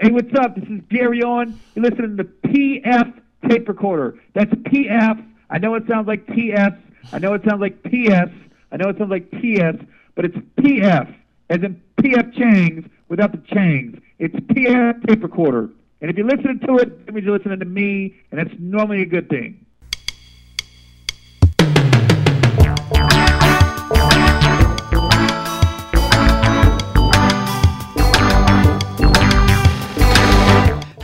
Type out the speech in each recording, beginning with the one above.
Hey, what's up? This is Gary On. You're listening to PF Tape Recorder. That's PF. I know it sounds like TS. I know it sounds like PS. I know it sounds like TS, but it's PF, as in PF Chang's without the Changs. It's PF Tape Recorder. And if you're listening to it, that means you're listening to me, and that's normally a good thing.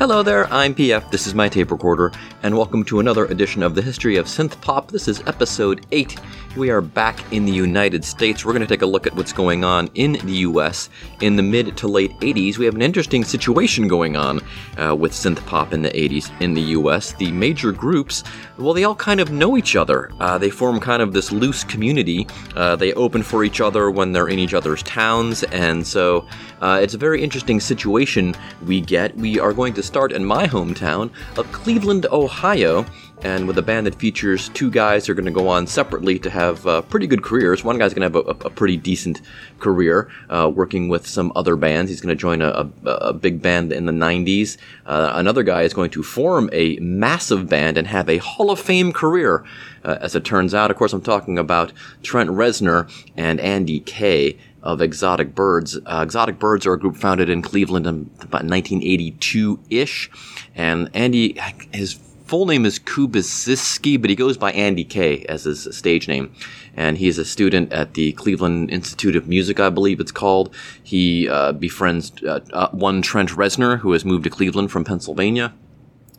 Hello there, I'm PF, this is my tape recorder, and welcome to another edition of the History of Synth Pop. This is episode 8. We are back in the United States. We're going to take a look at what's going on in the US in the mid to late 80s. We have an interesting situation going on uh, with synth pop in the 80s in the US. The major groups, well, they all kind of know each other. Uh, they form kind of this loose community. Uh, they open for each other when they're in each other's towns, and so uh, it's a very interesting situation we get. We are going to start in my hometown of Cleveland, Ohio, and with a band that features two guys who are going to go on separately to have uh, pretty good careers. One guy's going to have a, a, pretty decent career uh, working with some other bands. He's going to join a, a, a, big band in the 90s. Uh, another guy is going to form a massive band and have a Hall of Fame career, uh, as it turns out. Of course, I'm talking about Trent Reznor and Andy Kay of Exotic Birds. Uh, Exotic Birds are a group founded in Cleveland in about 1982 ish. And Andy, his full name is Kubiszewski, but he goes by Andy Kay as his stage name. And he's a student at the Cleveland Institute of Music, I believe it's called. He uh, befriends uh, uh, one Trent Reznor, who has moved to Cleveland from Pennsylvania.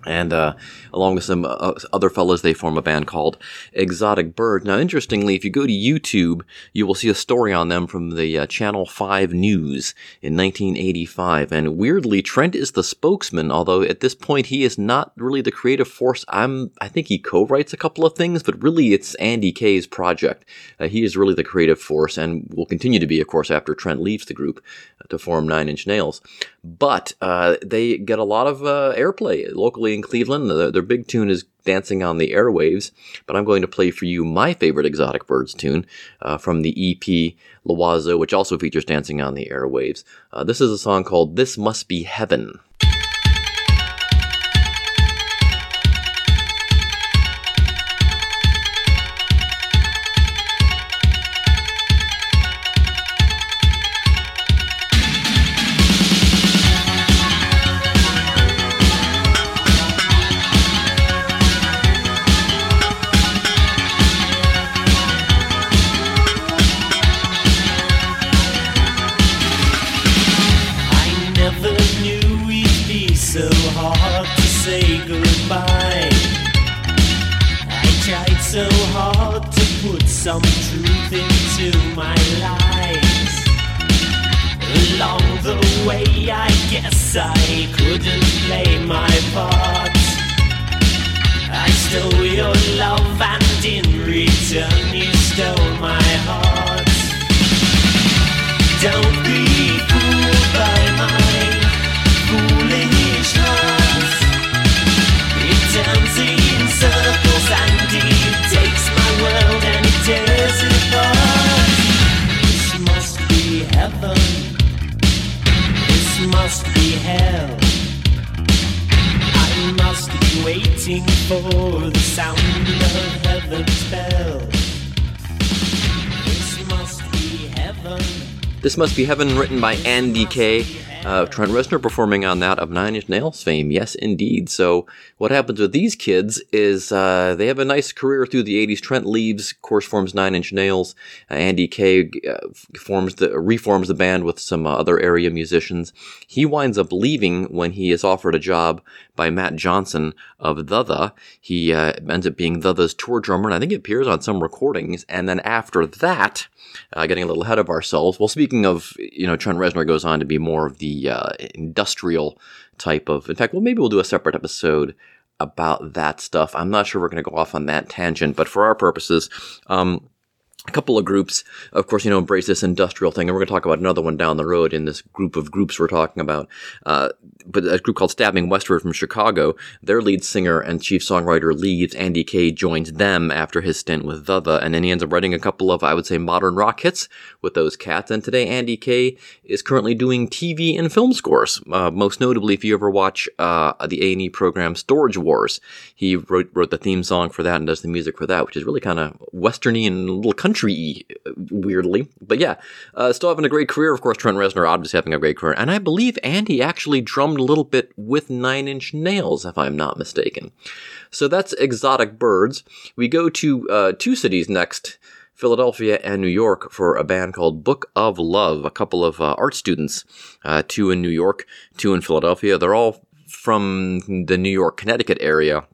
And uh, along with some uh, other fellows, they form a band called Exotic Bird. Now, interestingly, if you go to YouTube, you will see a story on them from the uh, Channel 5 News in 1985. And weirdly, Trent is the spokesman, although at this point he is not really the creative force. I'm, I think he co-writes a couple of things, but really it's Andy Kay's project. Uh, he is really the creative force and will continue to be, of course, after Trent leaves the group uh, to form Nine Inch Nails. But uh, they get a lot of airplay locally in Cleveland. The, their big tune is Dancing on the Airwaves, but I'm going to play for you my favorite Exotic Birds tune uh, from the EP L'Oiseau, which also features Dancing on the Airwaves. Uh, this is a song called This Must Be Heaven. say goodbye. I tried so hard to put some truth into my lies. Along the way, I guess I couldn't play my part. I stole your love, and in return, you stole my heart. Don't be This Must Be Heaven, written by Andy Kay. Uh, Trent Reznor performing on that of Nine Inch Nails fame. Yes, indeed. So what happens with these kids is uh, they have a nice career through the 80s. Trent leaves, of course, forms Nine Inch Nails. Uh, Andy Kay uh, forms the reforms the band with some uh, other area musicians. He winds up leaving when he is offered a job by Matt Johnson of The The. He uh, ends up being The The's tour drummer, and I think it appears on some recordings. And then after that, uh, getting a little ahead of ourselves. Well, speaking of, you know, Trent Reznor goes on to be more of the uh, industrial type of. In fact, well, maybe we'll do a separate episode about that stuff. I'm not sure we're going to go off on that tangent, but for our purposes, um, a couple of groups, of course, you know, embrace this industrial thing, and we're going to talk about another one down the road in this group of groups we're talking about. Uh, but a group called Stabbing Westward from Chicago, their lead singer and chief songwriter leaves. Andy Kay joins them after his stint with The, and then he ends up writing a couple of, I would say, modern rock hits with those cats. And today, Andy Kay is currently doing TV and film scores. Uh, most notably, if you ever watch uh, the A&E program Storage Wars, he wrote, wrote the theme song for that and does the music for that, which is really kind of westerny and a little country country weirdly. But yeah, uh, still having a great career. Of course, Trent Reznor obviously having a great career. And I believe Andy actually drummed a little bit with Nine Inch Nails, if I'm not mistaken. So that's Exotic Birds. We go to uh, two cities next. Philadelphia and New York for a band called Book of Love. A couple of uh, art students, uh, two in New York, two in Philadelphia. They're all from the New York, Connecticut area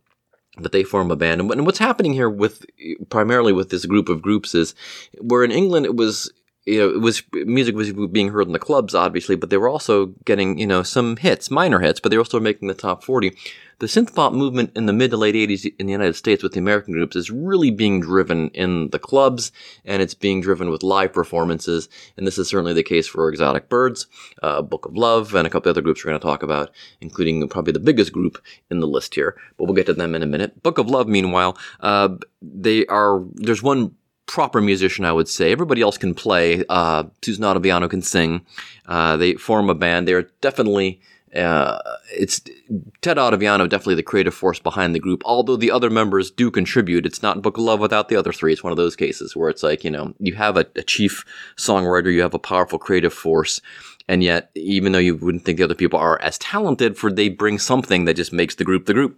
but they form a band. And what's happening here with primarily with this group of groups is where in England it was you know, it was music was being heard in the clubs, obviously, but they were also getting you know some hits, minor hits, but they were still making the top forty the synth pop movement in the mid to late 80s in the United States with the American groups is really being driven in the clubs and it's being driven with live performances. And this is certainly the case for Exotic Birds, uh, Book of Love, and a couple other groups we're going to talk about, including probably the biggest group in the list here. But we'll get to them in a minute. Book of Love, meanwhile, uh, they are, there's one proper musician, I would say. Everybody else can play. Uh, Susan Ottaviano can sing. Uh, they form a band. They're definitely uh, it's Ted Ottaviano, definitely the creative force behind the group. Although the other members do contribute, it's not Book of Love without the other three. It's one of those cases where it's like you know you have a, a chief songwriter, you have a powerful creative force, and yet even though you wouldn't think the other people are as talented, for they bring something that just makes the group the group.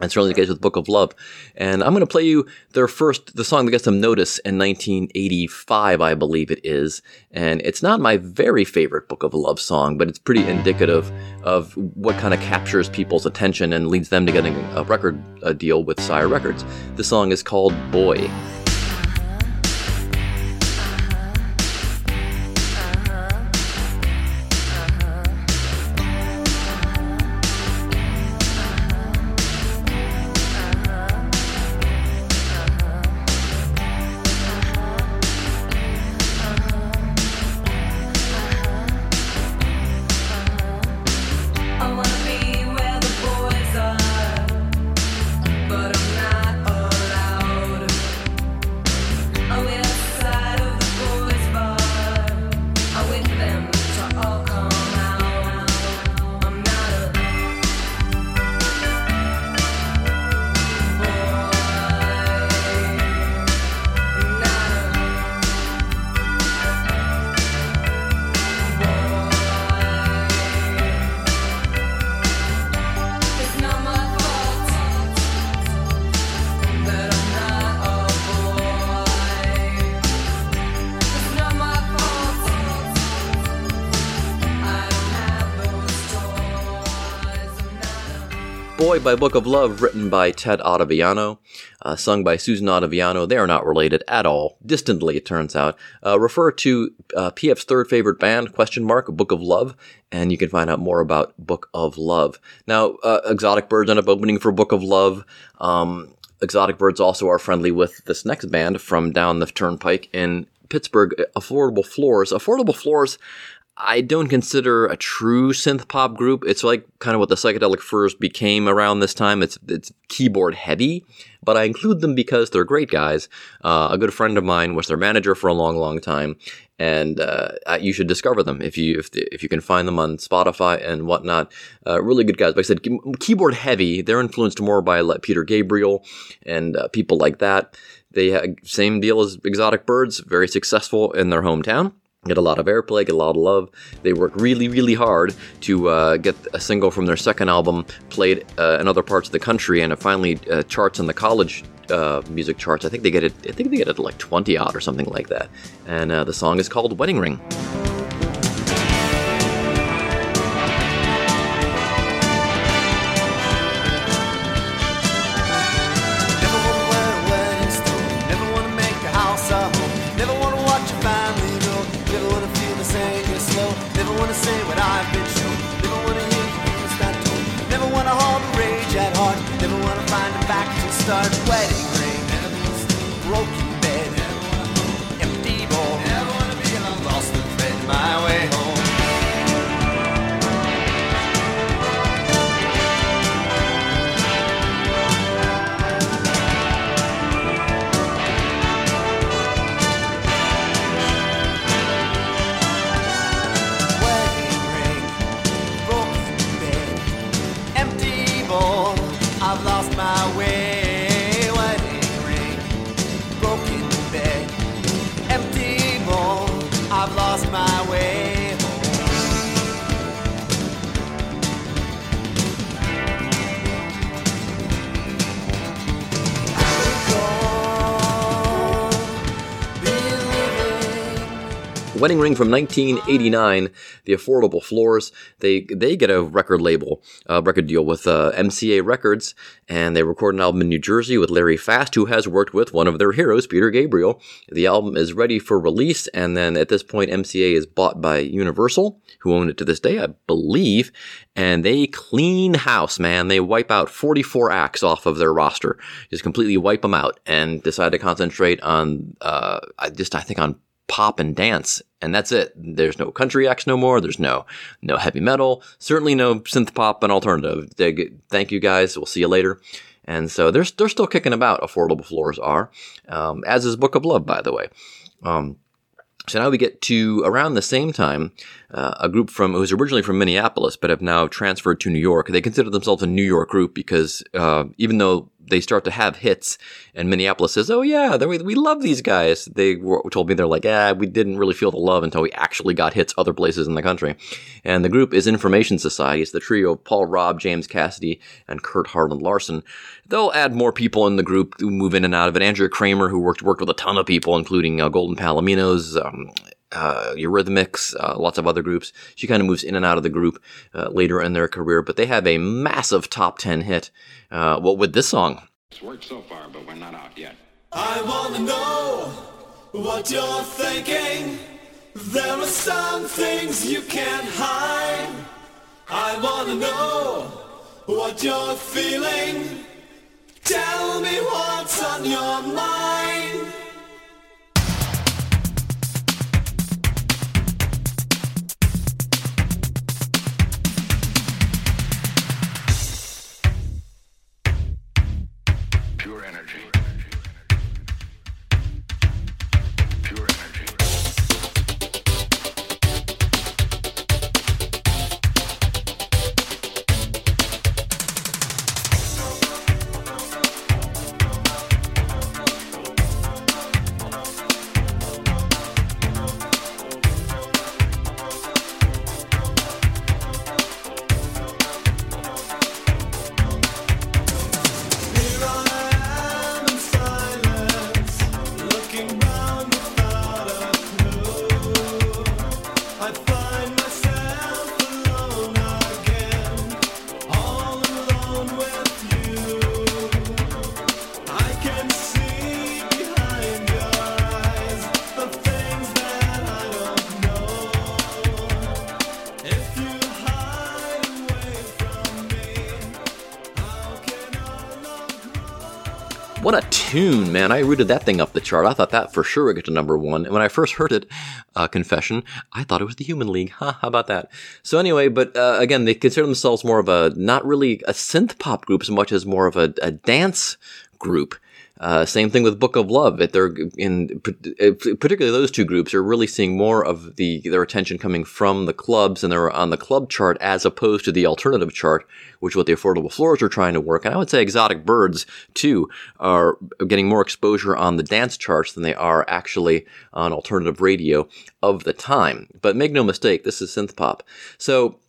And certainly the case with Book of Love. And I'm going to play you their first, the song that gets them notice in 1985, I believe it is. And it's not my very favorite Book of Love song, but it's pretty indicative of what kind of captures people's attention and leads them to getting a record a deal with Sire Records. The song is called Boy. Boy by Book of Love, written by Ted Ottaviano, uh, sung by Susan Ottaviano. They are not related at all, distantly, it turns out. Uh, refer to uh, PF's third favorite band, question mark, Book of Love, and you can find out more about Book of Love. Now, uh, Exotic Birds end up opening for Book of Love. Um, Exotic Birds also are friendly with this next band from down the turnpike in Pittsburgh, Affordable Floors. Affordable Floors I don't consider a true synth pop group. It's like kind of what the psychedelic furs became around this time. It's it's keyboard heavy, but I include them because they're great guys. Uh, a good friend of mine was their manager for a long, long time, and uh, you should discover them if you if, if you can find them on Spotify and whatnot. Uh, really good guys. But I said keyboard heavy. They're influenced more by like Peter Gabriel and uh, people like that. They same deal as Exotic Birds. Very successful in their hometown get a lot of airplay, get a lot of love. They work really, really hard to uh, get a single from their second album played uh, in other parts of the country, and it finally uh, charts in the college uh, music charts. I think they get it. I think they get it like 20 out or something like that. And uh, the song is called "Wedding Ring." Wedding Ring from 1989, The Affordable Floors. They they get a record label, a record deal with uh, MCA Records, and they record an album in New Jersey with Larry Fast, who has worked with one of their heroes, Peter Gabriel. The album is ready for release, and then at this point, MCA is bought by Universal, who own it to this day, I believe, and they clean house, man. They wipe out 44 acts off of their roster, just completely wipe them out, and decide to concentrate on, uh, just I think on pop and dance and that's it. There's no country acts no more. There's no no heavy metal. Certainly no synth pop and alternative. Thank you guys. We'll see you later. And so they're, they're still kicking about. Affordable floors are um, as is book of love by the way. Um, so now we get to around the same time, uh, a group from who was originally from Minneapolis but have now transferred to New York. They consider themselves a New York group because uh, even though they start to have hits, and Minneapolis says, "Oh yeah, we, we love these guys." They were, told me they're like, "Yeah, we didn't really feel the love until we actually got hits other places in the country." And the group is Information Society. It's the trio of Paul Robb, James Cassidy, and Kurt Harland Larson. They'll add more people in the group who move in and out of it. Andrea Kramer, who worked worked with a ton of people, including uh, Golden Palominos. Um, uh, Eurythmics, uh, lots of other groups. She kind of moves in and out of the group uh, later in their career, but they have a massive top 10 hit. Uh, well, with this song. It's worked so far, but we're not out yet. I wanna know what you're thinking. There are some things you can't hide. I wanna know what you're feeling. Tell me what's on your mind. Man. I rooted that thing up the chart. I thought that for sure would get to number one. And when I first heard it, uh, confession, I thought it was the Human League. Ha, how about that? So anyway, but uh, again, they consider themselves more of a, not really a synth pop group as much as more of a, a dance group. Uh, same thing with Book of Love. That they're in particularly those two groups are really seeing more of the their attention coming from the clubs and they're on the club chart as opposed to the alternative chart, which what the Affordable Floors are trying to work. And I would say Exotic Birds too are getting more exposure on the dance charts than they are actually on alternative radio of the time. But make no mistake, this is synth pop. So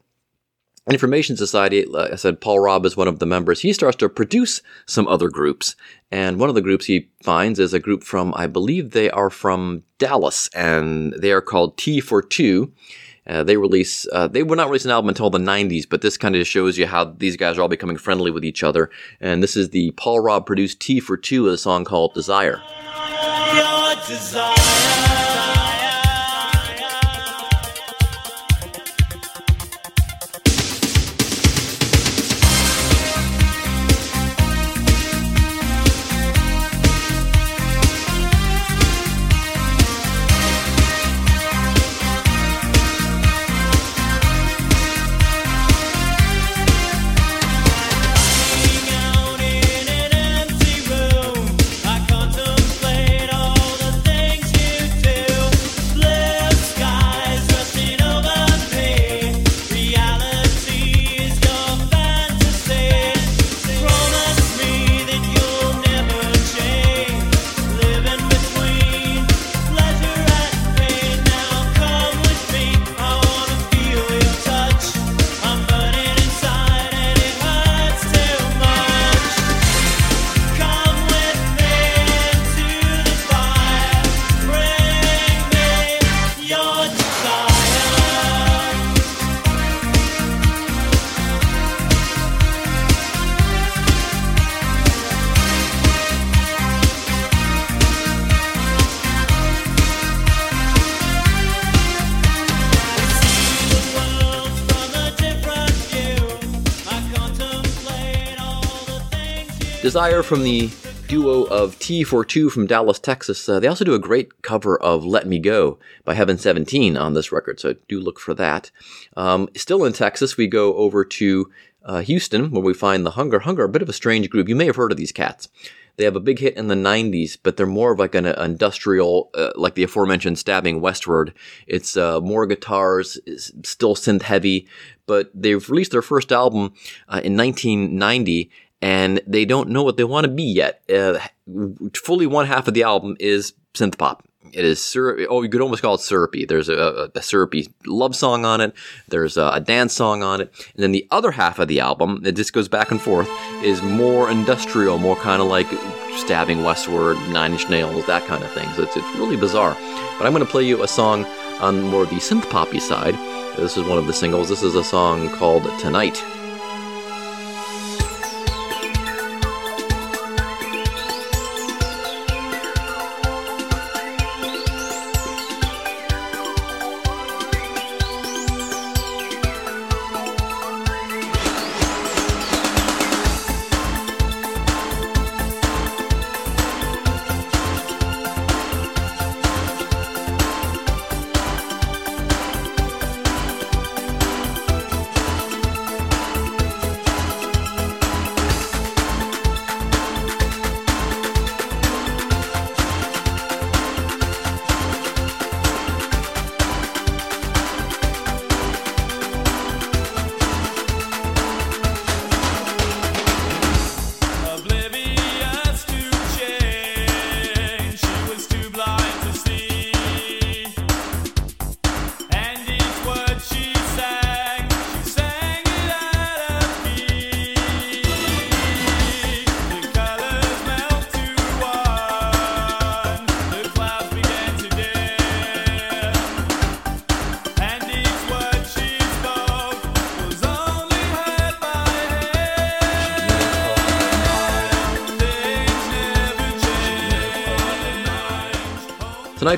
Information Society, like I said, Paul Robb is one of the members. He starts to produce some other groups. And one of the groups he finds is a group from, I believe they are from Dallas, and they are called T42. Uh, they release, uh, they would not release an album until the 90s, but this kind of shows you how these guys are all becoming friendly with each other. And this is the Paul Robb produced T42, a song called Desire. Desire from the duo of T42 from Dallas, Texas. Uh, they also do a great cover of Let Me Go by Heaven 17 on this record, so do look for that. Um, still in Texas, we go over to uh, Houston, where we find the Hunger. Hunger, a bit of a strange group. You may have heard of these cats. They have a big hit in the 90s, but they're more of like an industrial, uh, like the aforementioned Stabbing Westward. It's uh, more guitars, still synth heavy, but they've released their first album uh, in 1990 and they don't know what they want to be yet. Uh, fully one half of the album is synth pop. It is. Oh, you could almost call it syrupy. There's a, a, syrupy love song on it. There's a, a, dance song on it, and then the other half of the album, it just goes back and forth, is more industrial, more kind of like stabbing westward, Nine Inch Nails, that kind of thing. So it's, it's really bizarre. But I'm going to play you a song on more of the synth poppy side. This is one of the singles. This is a song called Tonight.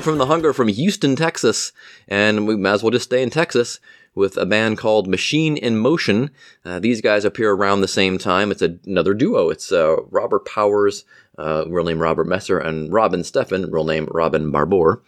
From the Hunger from Houston, Texas, and we might as well just stay in Texas with a band called Machine in Motion. Uh, these guys appear around the same time. It's a, another duo. It's uh, Robert Powers, uh, real name Robert Messer, and Robin Steffen, real name Robin Barbour.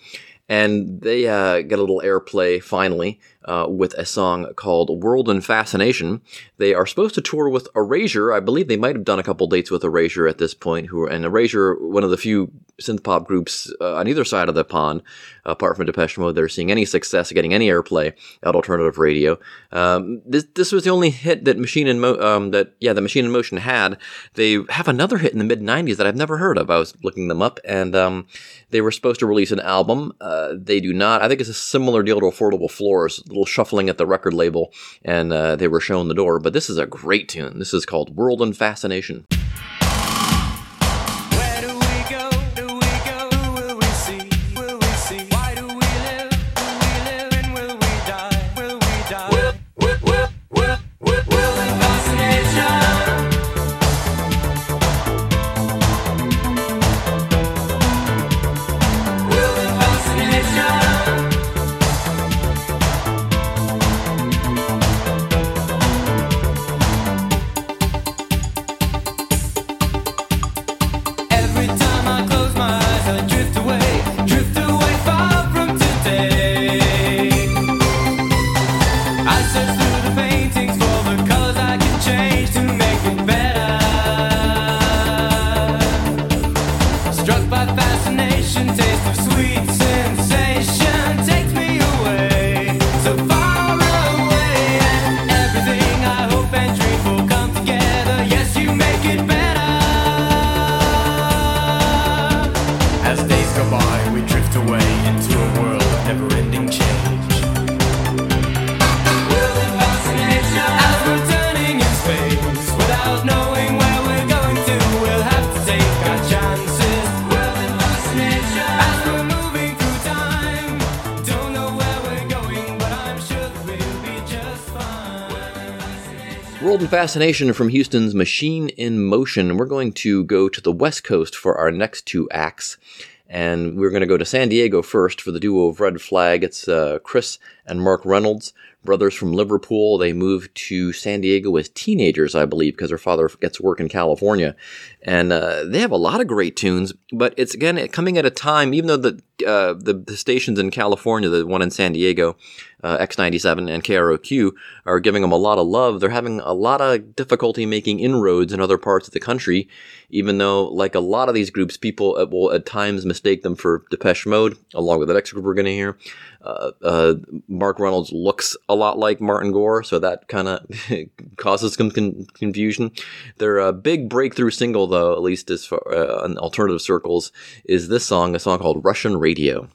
And they uh, get a little airplay finally uh, with a song called World in Fascination. They are supposed to tour with Erasure. I believe they might have done a couple dates with Erasure at this point. Who and Erasure, one of the few synth pop groups uh, on either side of the pond, apart from Depeche Mode, that are seeing any success, getting any airplay at alternative radio. Um, this this was the only hit that Machine in Mo- um, that yeah the Machine in Motion had. They have another hit in the mid '90s that I've never heard of. I was looking them up, and um, they were supposed to release an album. Uh, they do not. I think it's a similar deal to Affordable Floors a little shuffling at the record label, and uh, they were shown the door. But this is a great tune. This is called World in Fascination. Fascination from Houston's Machine in Motion. We're going to go to the West Coast for our next two acts. And we're going to go to San Diego first for the duo of Red Flag. It's uh, Chris and Mark Reynolds. brothers from Liverpool. They moved to San Diego as teenagers, I believe, because their father gets work in California. And uh, they have a lot of great tunes, but it's again coming at a time, even though the, uh, the, the stations in California, the one in San Diego, uh, X97 and KROQ, are giving them a lot of love. They're having a lot of difficulty making inroads in other parts of the country, even though, like a lot of these groups, people uh, will at times mistake them for Depeche Mode, along with the next group we're going to hear. Uh, uh, Mark Reynolds looks a lot like Martin Gore, so that kind of causes some con- confusion. Their big breakthrough single, though, at least as far in alternative circles, is this song, a song called Russian Radio. Radio.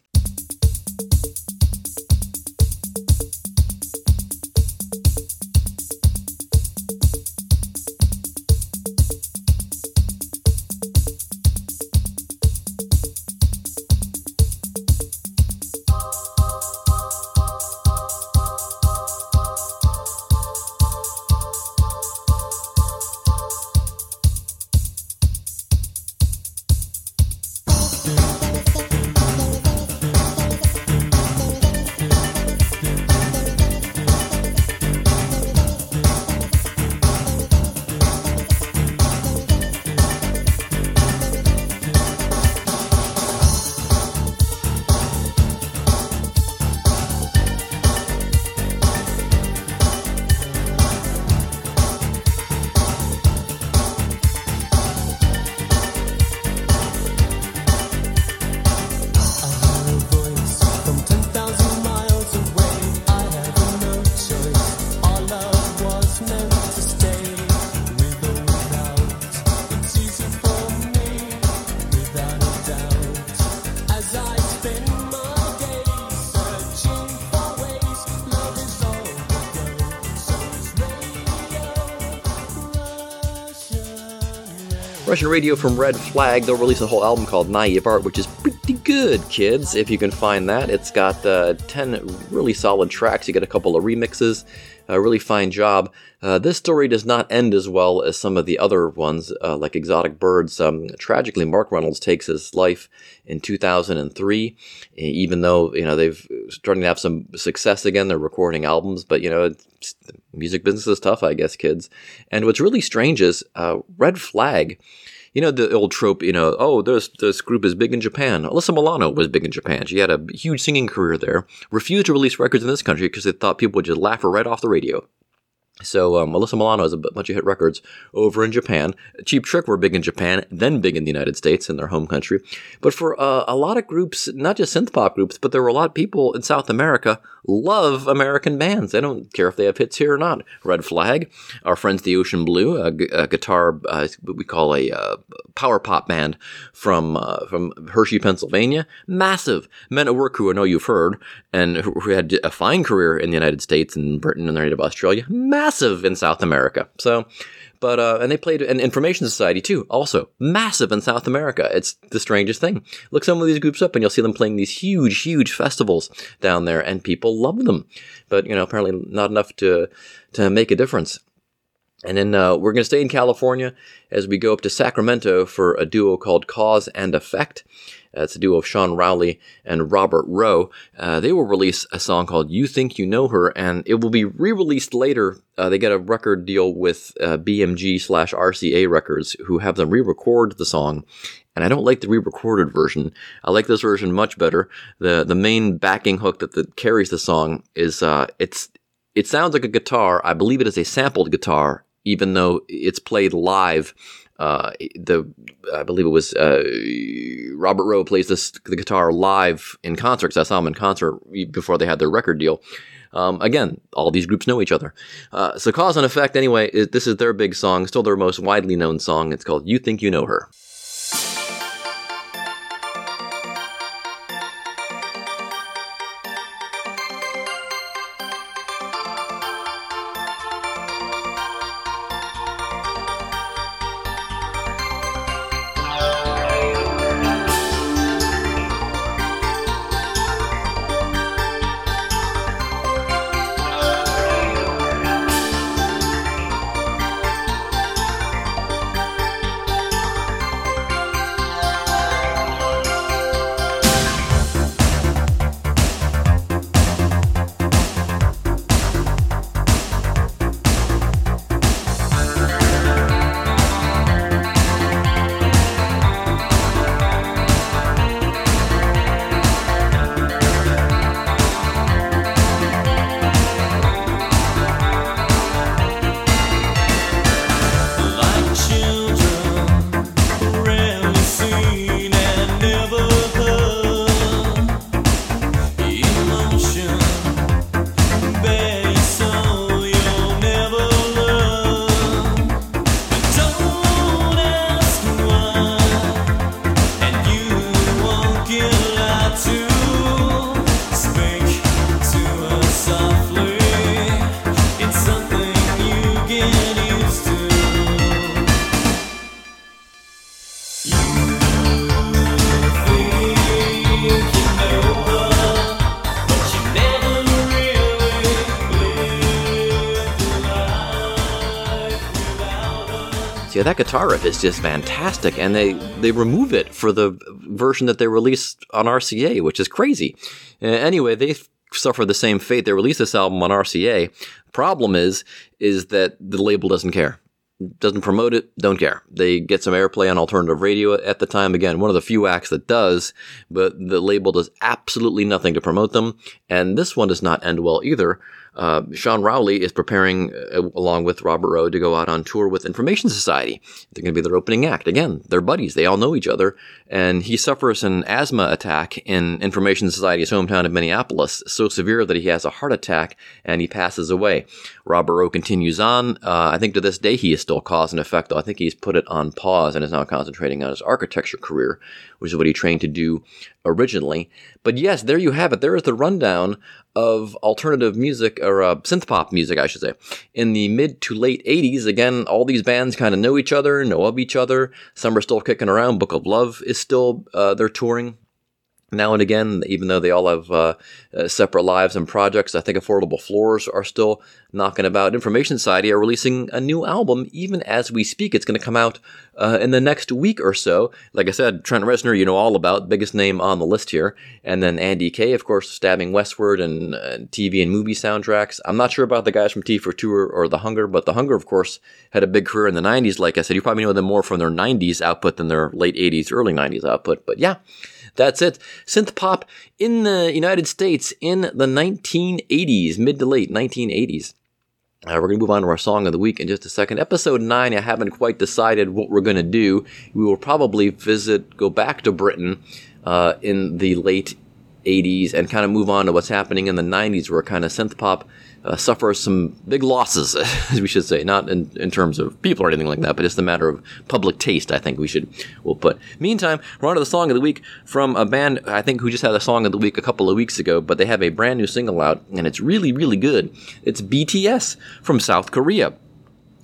Russian Radio from Red Flag. They'll release a whole album called Naive Art, which is pretty good, kids, if you can find that. It's got uh, 10 really solid tracks. You get a couple of remixes. A really fine job. Uh, this story does not end as well as some of the other ones, uh, like Exotic Birds. Um, tragically, Mark Reynolds takes his life in 2003. Even though you know they've starting to have some success again, they're recording albums, but you know, music business is tough, I guess, kids. And what's really strange is uh, Red Flag you know the old trope, you know, oh, this this group is big in Japan. Alyssa Milano was big in Japan. She had a huge singing career there. Refused to release records in this country because they thought people would just laugh her right off the radio. So um, Alyssa Milano has a bunch of hit records over in Japan. Cheap Trick were big in Japan, then big in the United States in their home country. But for uh, a lot of groups, not just synth pop groups, but there were a lot of people in South America love American bands. They don't care if they have hits here or not. Red Flag, our friends the Ocean Blue, a, a guitar uh, what we call a uh, power pop band from uh, from Hershey, Pennsylvania, massive men at work who I know you've heard and who had a fine career in the United States and Britain and the native Australia, massive in South America. So but uh, and they played an Information Society too, also massive in South America. It's the strangest thing. Look some of these groups up, and you'll see them playing these huge, huge festivals down there, and people love them. But you know, apparently not enough to to make a difference. And then uh, we're going to stay in California as we go up to Sacramento for a duo called Cause and Effect. Uh, it's a duo of Sean Rowley and Robert Rowe. Uh, they will release a song called You Think You Know Her, and it will be re released later. Uh, they get a record deal with BMG slash RCA Records, who have them re record the song. And I don't like the re-recorded version. I like this version much better. the The main backing hook that, that carries the song is uh, it's it sounds like a guitar. I believe it is a sampled guitar, even though it's played live uh, the I believe it was uh, Robert Rowe plays this the guitar live in concerts. I saw him in concert before they had their record deal. Um, again, all these groups know each other. Uh, so cause and effect. Anyway, this is their big song, still their most widely known song. It's called "You Think You Know Her." Yeah, that guitar riff is just fantastic, and they they remove it for the version that they released on RCA, which is crazy. Uh, anyway, they suffer the same fate. They released this album on RCA. Problem is, is that the label doesn't care doesn't promote it, don't care. They get some airplay on alternative radio at the time. Again, one of the few acts that does, but the label does absolutely nothing to promote them. And this one does not end well either. Uh, Sean Rowley is preparing, uh, along with Robert Rowe, to go out on tour with Information Society. They're going to be their opening act. Again, they're buddies. They all know each other. And he suffers an asthma attack in Information Society's hometown of Minneapolis, so severe that he has a heart attack and he passes away. Robert Rowe continues on. Uh, I think to this day he is still cause and effect, though. I think he's put it on pause and is now concentrating on his architecture career, which is what he trained to do originally. But yes, there you have it. There is the rundown of alternative music, or uh, synth pop music, I should say. In the mid to late 80s, again, all these bands kind of know each other, know of each other. Some are still kicking around. Book of Love is still, uh, they're touring now and again, even though they all have uh, uh, separate lives and projects. I think Affordable Floors are still knocking about. Information Society are releasing a new album even as we speak. It's going to come out uh, in the next week or so. Like I said, Trent Reznor, you know all about, biggest name on the list here. And then Andy Kay, of course, Stabbing Westward and uh, TV and movie soundtracks. I'm not sure about the guys from T42 or The Hunger, but The Hunger, of course, had a big career in the 90s. Like I said, you probably know them more from their 90s output than their late 80s, early 90s output. But yeah. That's it. Synth pop in the United States in the 1980s, mid to late 1980s. Uh, we're going to move on to our song of the week in just a second. Episode 9, I haven't quite decided what we're going to do. We will probably visit, go back to Britain uh, in the late 80s and kind of move on to what's happening in the 90s where kind of synth pop uh, suffers some big losses, as we should say, not in, in terms of people or anything like that, but it's a matter of public taste, I think we should, we'll put. Meantime, we're on to the song of the week from a band, I think, who just had a song of the week a couple of weeks ago, but they have a brand new single out, and it's really, really good. It's BTS from South Korea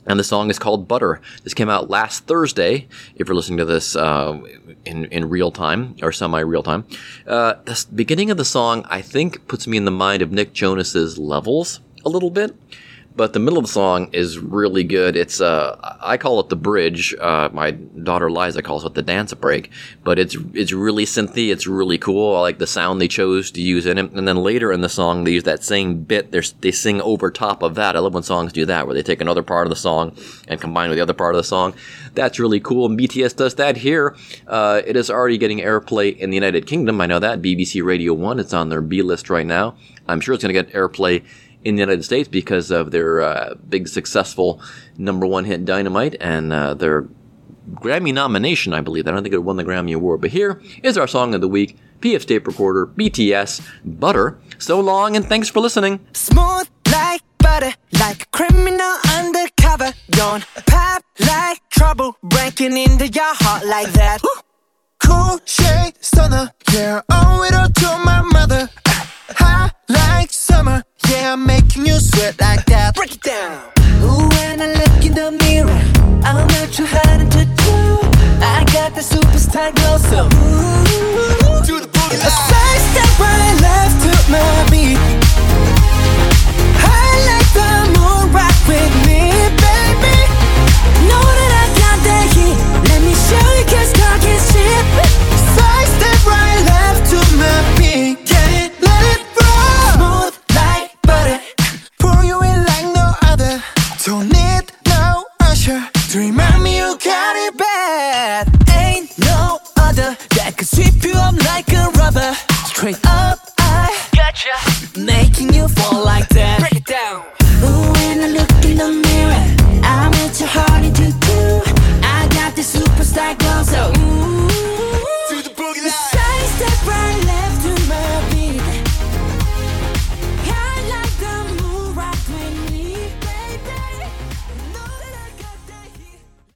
and the song is called Butter. This came out last Thursday. If you're listening to this uh, in in real time or semi real time, uh, the beginning of the song I think puts me in the mind of Nick Jonas's Levels a little bit. But the middle of the song is really good. It's uh, I call it the bridge. Uh, my daughter Liza calls it the dance break. But it's it's really synthy. It's really cool. I like the sound they chose to use in it. And then later in the song, they use that same bit. They sing over top of that. I love when songs do that, where they take another part of the song and combine with the other part of the song. That's really cool. And BTS does that here. Uh, it is already getting airplay in the United Kingdom. I know that BBC Radio One. It's on their B list right now. I'm sure it's going to get airplay in the United States because of their uh, big successful number one hit Dynamite and uh, their Grammy nomination, I believe. I don't think it won the Grammy Award. But here is our song of the week PF Tape Recorder, BTS, Butter. So long and thanks for listening. Smooth like butter, like a criminal undercover. Don't pop like trouble, breaking into your heart like that. Cool shade stunner, yeah, owe it all to my mother. High like summer, yeah, I'm making you sweat like that. Break it down. Ooh, when I look in the mirror, I'm not too hard to do.